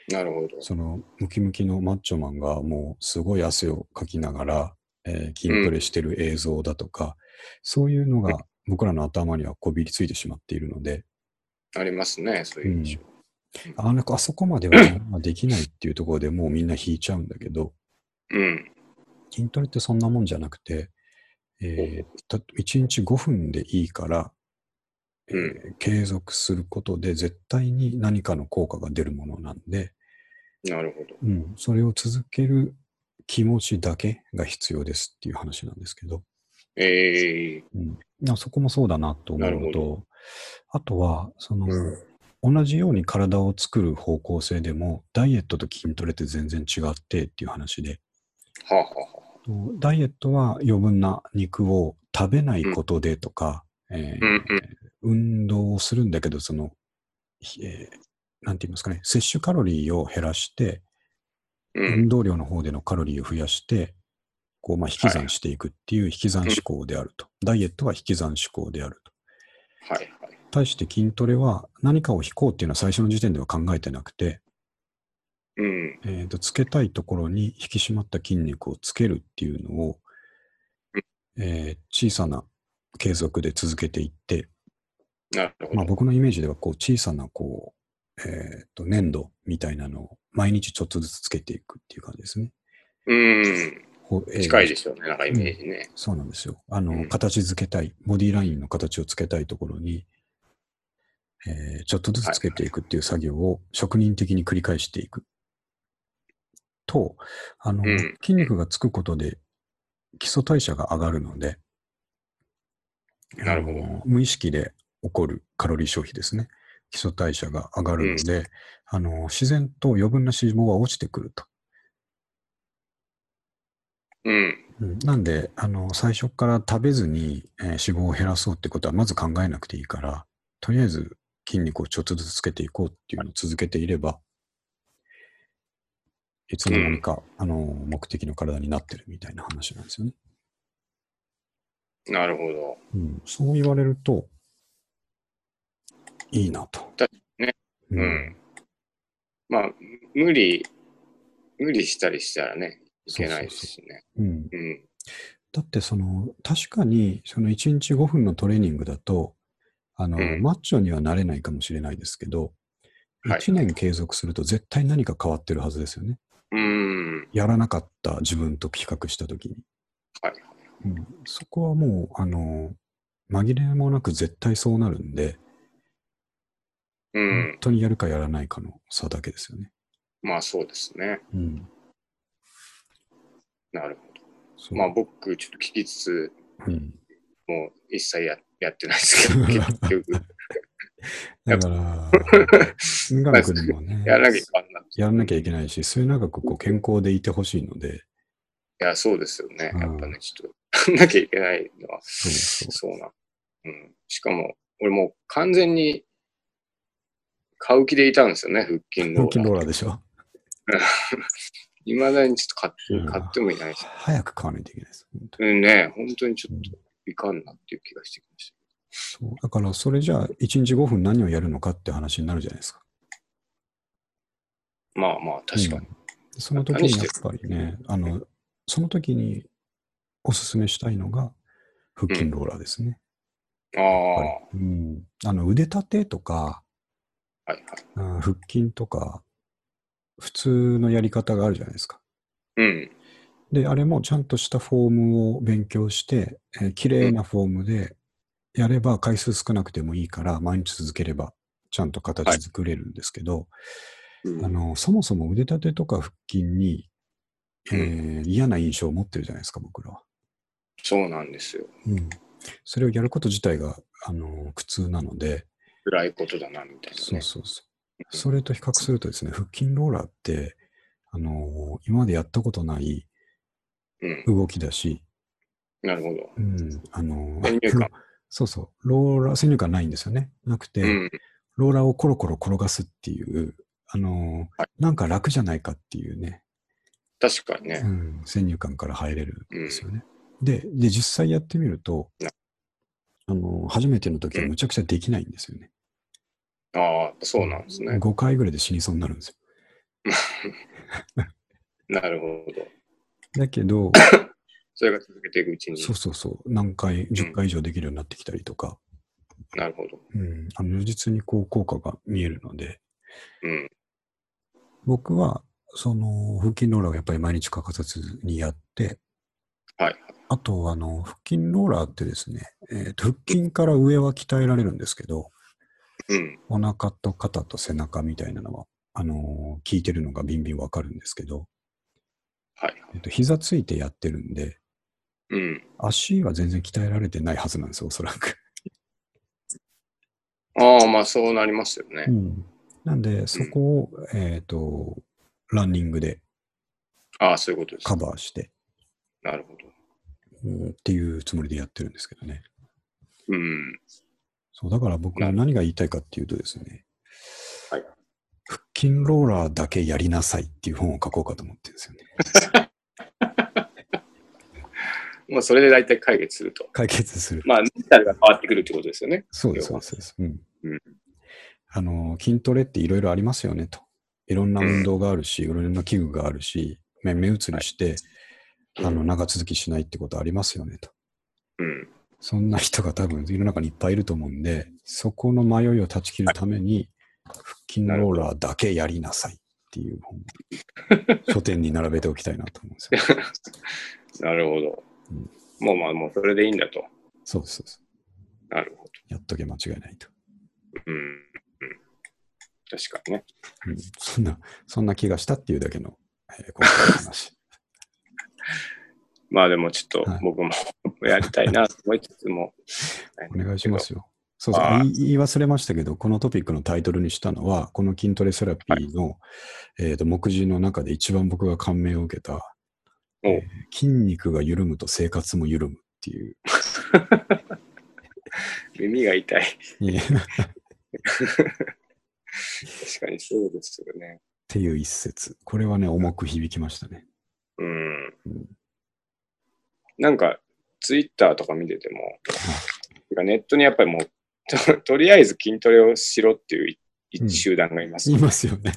なるほど。そのムキムキのマッチョマンがもうすごい汗をかきながら、えー筋トレしてる映像だとか、そういうのが僕らの頭にはこびりついてしまっているので、ありますね、そういう印象。あなんかあそこまでは <laughs> できないっていうところでもうみんな引いちゃうんだけど、うん。筋トレってそんなもんじゃなくて、えーた1日5分でいいから、えー継続することで絶対に何かの効果が出るものなんで、なるほど。うん、それを続ける気持ちだけが必要ですっていう話なんですけど、ええうん、まあそこもそうだなと思うと、あとは、その、うん。同じように体を作る方向性でも、ダイエットと筋トレって全然違ってっていう話で、はあ、はあダイエットは余分な肉を食べないことでとか、えーうんうん運動をするんだけど、その、ひえーなんて言いますかね、摂取カロリーを減らして、うん。運動量の方でのカロリーを増やして、こう、まあ、引き算していくっていう引き算思考であると。ダイエットは引き算思考であると。はいはい。対して筋トレは何かを引こうっていうのは最初の時点では考えてなくて、うん。えーとつけたいところに引き締まった筋肉をつけるっていうのを、えー小さな継続で続けていって。まあ、僕のイメージではこう小さなこう、えーと粘土みたいなのを毎日ちょっとずつつけていくっていう感じですね。うん。近いですよね、なんかイメージね。そうなんですよ。あの、うん形付けたい、ボディラインの形をつけたいところに、えーちょっとずつつけていくっていう作業を職人的に繰り返していく。と、あの、うん筋肉がつくことで基礎代謝が上がるので、なるほど無意識で起こるカロリー消費ですね。基礎代謝が上がるので、あの自然と余分な脂肪は落ちてくると。うん。うんなんで、あの、最初から食べずに、えー脂肪を減らそうってことはまず考えなくていいから、とりあえず筋肉をちょっとずつつけていこうっていうのを続けていれば、いつの間にか、あの、目的の体になってるみたいな話なんですよね。なるほど。うん、そう言われると、いいなと。ねううん。まあ、無理、無理したりしたらね、いけないですしね。うん。うん。だってその、確かにその1日5分のトレーニングだと、あの、うんマッチョにはなれないかもしれないですけど、はい1年継続すると絶対何か変わってるはずですよね。うん。やらなかった自分と比較したときに、はい。うん。そこはもう、あの、紛れもなく絶対そうなるんで、う本ん。当にやるかやらないかの差だけですよね。まあそうですね。うん。なるほど。まあ僕、ちょっと聞きつつ、うん。もう一切ややってないですけど、<laughs> 結局、だから、もね、<laughs> やらなきゃいかんな。やらなきゃいけないし、末永くこう健康でいてほしいので、いや、そうですよね。うんやっぱね、ちょっと、<laughs> やんなきゃいけないのは、そうそう。そうな。うん。しかも、俺もう完全に買う気でいたんですよね、腹筋ローラー。腹筋ローラーでしょ？<laughs> いまだにちょっと買うんって買ってもいないし。早く買わないといけないです。本当にうんね、本当にちょっといかんなっていう気がしてきましそうだから、それじゃあ、1日5分何をやるのかって話になるじゃないですか。た。まあまあ、確かに。うんその時にやっぱりね、あの、その時におすすめしたいのが、腹筋ローラーですね。ああ、やっぱはりうん、あの腕立てとか、いはい。うん腹筋とか、普通のやり方があるじゃないですか。うん。で、あれもちゃんとしたフォームを勉強して、えー綺麗なフォームで、やれば回数少なくてもいいから、毎日続ければちゃんと形作れるんですけど、うんあの、そもそも腕立てとか腹筋に、えー嫌な印象を持ってるじゃないですか、僕らは。そうなんですよ。うん。それをやること自体が、あの、苦痛なので、辛いことだな、みたいなね。そうそうそう。それと比較するとですね、腹筋ローラーって、あの、今までやったことないうん。動きだし、なるほど。うん、あの、先入観 <laughs> そうそう、ローラー、先入観ないんですよね。なくて、うん。ローラーをコロコロ転がすっていう、あの、はいなんか楽じゃないかっていうね、確かにねう。ん、先入観から入れるんですよね。でで、実際やってみるとな、あの、初めての時はむちゃくちゃできないんですよね。ああ、そうなんですね。5回ぐらいで死にそうになるんですよ。<laughs> なるほど。だけど、<coughs> それが続けていくうちに。そうそうそう、何回、10回以上できるようになってきたりとか、なるほど。うん、あの如実にこう効果が見えるので、うん。僕は、その、腹筋ローラーをやっぱり毎日欠かさずにやって、はい。あと、あの、腹筋ローラーってですね、えーと腹筋から上は鍛えられるんですけど、うん。お腹と肩と背中みたいなのは、あのー効いてるのがビンビンわかるんですけど、はい。えっと、膝ついてやってるんで、うん。足は全然鍛えられてないはずなんですよ、おそらく。ああ、まあそうなりますよねう。ん。なんで、そこを、えっ、と、ランニングでああ、そういうことですカ。バーして、なるほど。うんっていうつもりでやってるんですけどね。うん。そう、だから僕は何が言いたいかっていうとですね、はい腹筋ローラーだけやりなさいっていう本を書こうかと思ってるんですよね。<laughs> まあそれで大体解決すると。解決する。まあ、メンタルが変わってくるってことですよね。そうです、そうです。そうんうんあの、筋トレっていろいろありますよねと。いろんな運動があるし、いろんな器具があるし、目目移りして、あの、長続きしないってことありますよねと。うん。そんな人が多分世の中にいっぱいいると思うんで、そこの迷いを断ち切るために、腹筋ローラーだけやりなさいっていう本を <laughs> 書店に並べておきたいなと思うんですよ。<laughs> なるほどうん。もうまあ、もうそれでいいんだと。そうです、そうです。なるほど。やっとけ間違いないと。うん。うん。確かにね。うん、そんな、そんな気がしたっていうだけの、えー今回の話。まあでもちょっとはい僕も <laughs> やりたいなと思いつつも。お願いしますよ。そうそう言い忘れましたけど、このトピックのタイトルにしたのは、この筋トレセラピーの、えーと目次の中で一番僕が感銘を受けた、おえー筋肉が緩むと生活も緩むっていう。<laughs> 耳が痛い。確かにそうですよね。ていう一節。これはね、重く響きましたね。うんうん。なんか、ツイッターとか見てても、ネットにやっぱりもう、と <laughs> とりあえず筋トレをしろっていういうん集団がいます、言いますよね。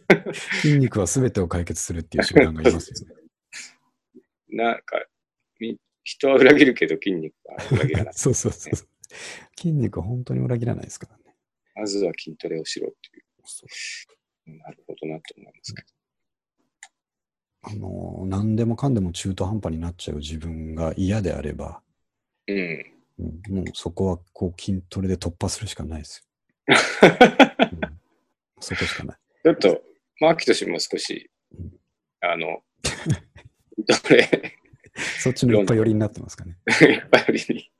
<laughs> 筋肉は全てを解決するっていう集団がいますよね。なんか、み人は裏切るけど筋肉は裏切らない。<laughs> そうそうそうそう。筋肉は本当に裏切らないですからね。まずは筋トレをしろっていう。なるほどなと思いますけど。あの、何でもかんでも中途半端になっちゃう自分が嫌であれば、うん。うんもうそこはこう筋トレで突破するしかないですよ。うんそこしかない。ちょっと、マーキト氏も少しうん、あの、筋トレ、そっちのいっぱい寄りになってますかね。いっぱいよりに。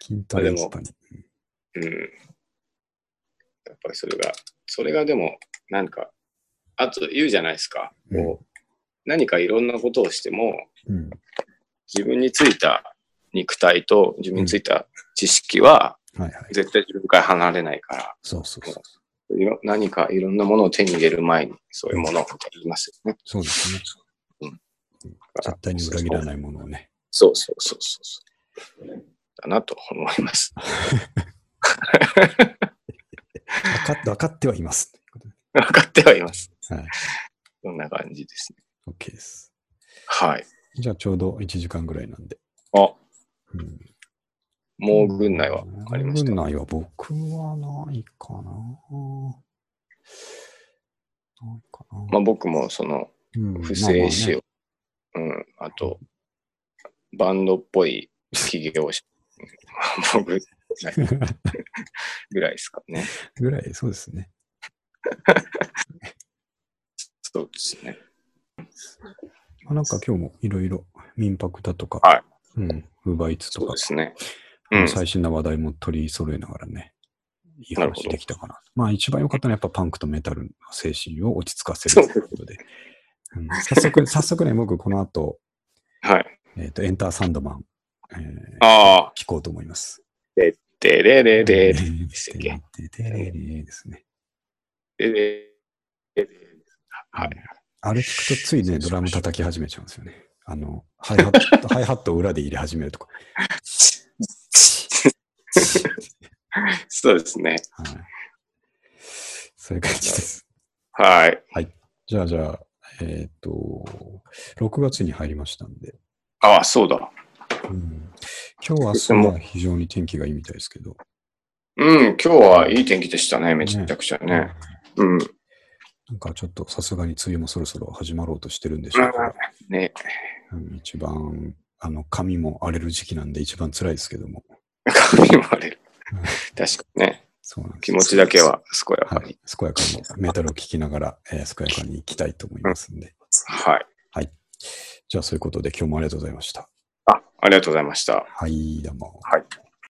筋トレあでも一般に。うん。やっぱりそれが、それがでも、なんか、あと言うじゃないですか。こう、何かいろんなことをしても、うん。自分についた肉体と自分についた知識は。絶対自分から離れないから、そうそうそう。何かいろんなものを手に入れる前に、そういうものを言いますよね。そうですね。うん絶対に裏切らないものをね。そうそうそうそうそう。だなと思います。<laughs> 分かっ分かってはいます。<laughs> 分かってはいます。はい。そんな感じですね。OK です。はい。じゃあちょうど1時間ぐらいなんで。あ、うん、もう軍内はありました。軍内は僕はないかな。ないかな。まあ僕もそのうん不正詞まを、うん、あと、バンドっぽい企業 <laughs> 僕、は <laughs> いぐらいですかね。ぐらい、そうですね。<laughs> そうですね。まあ、なんか今日もいろいろ民泊だとか、はいうん、ウーバーイーツとかで、すね。うん。最新な話題も取り揃えながらね、いい話できたかな。まあ一番良かったのはやっぱパンクとメタルの精神を落ち着かせるということで。うん早速、<laughs> 早速ね、僕この後、はい。えっ、と、エンターサンドマン、えーああ、聞こうと思います。でれれで、ですっけででれれですね。でれれはい。あれ聞くとついね、ドラム叩き始めちゃうんですよね。あの、ハイハット、<laughs> ハイハットを裏で入れ始めるとか。そうですね。はい。そういう感じです。はい。じゃあじゃあ、えっ、と、6月に入りましたんで、ああ、そうだ。うん、今日は朝は非常に天気がいいみたいですけど。うん、今日はいい天気でしたね。めちゃくちゃね。うん。なんかちょっとさすがに梅雨もそろそろ始まろうとしてるんでしょうけど、ね。うん一番、あの、髪も荒れる時期なんで一番辛いですけども。髪も荒れるうん。確かにね。そうなん気持ちだけは健やかにはい。。健やかにメタルを聴きながら、えー健やかに行きたいと思いますんで。はい。じゃあそういうことで今日もありがとうございました。あ、ありがとうございました。はい、どうも。はい。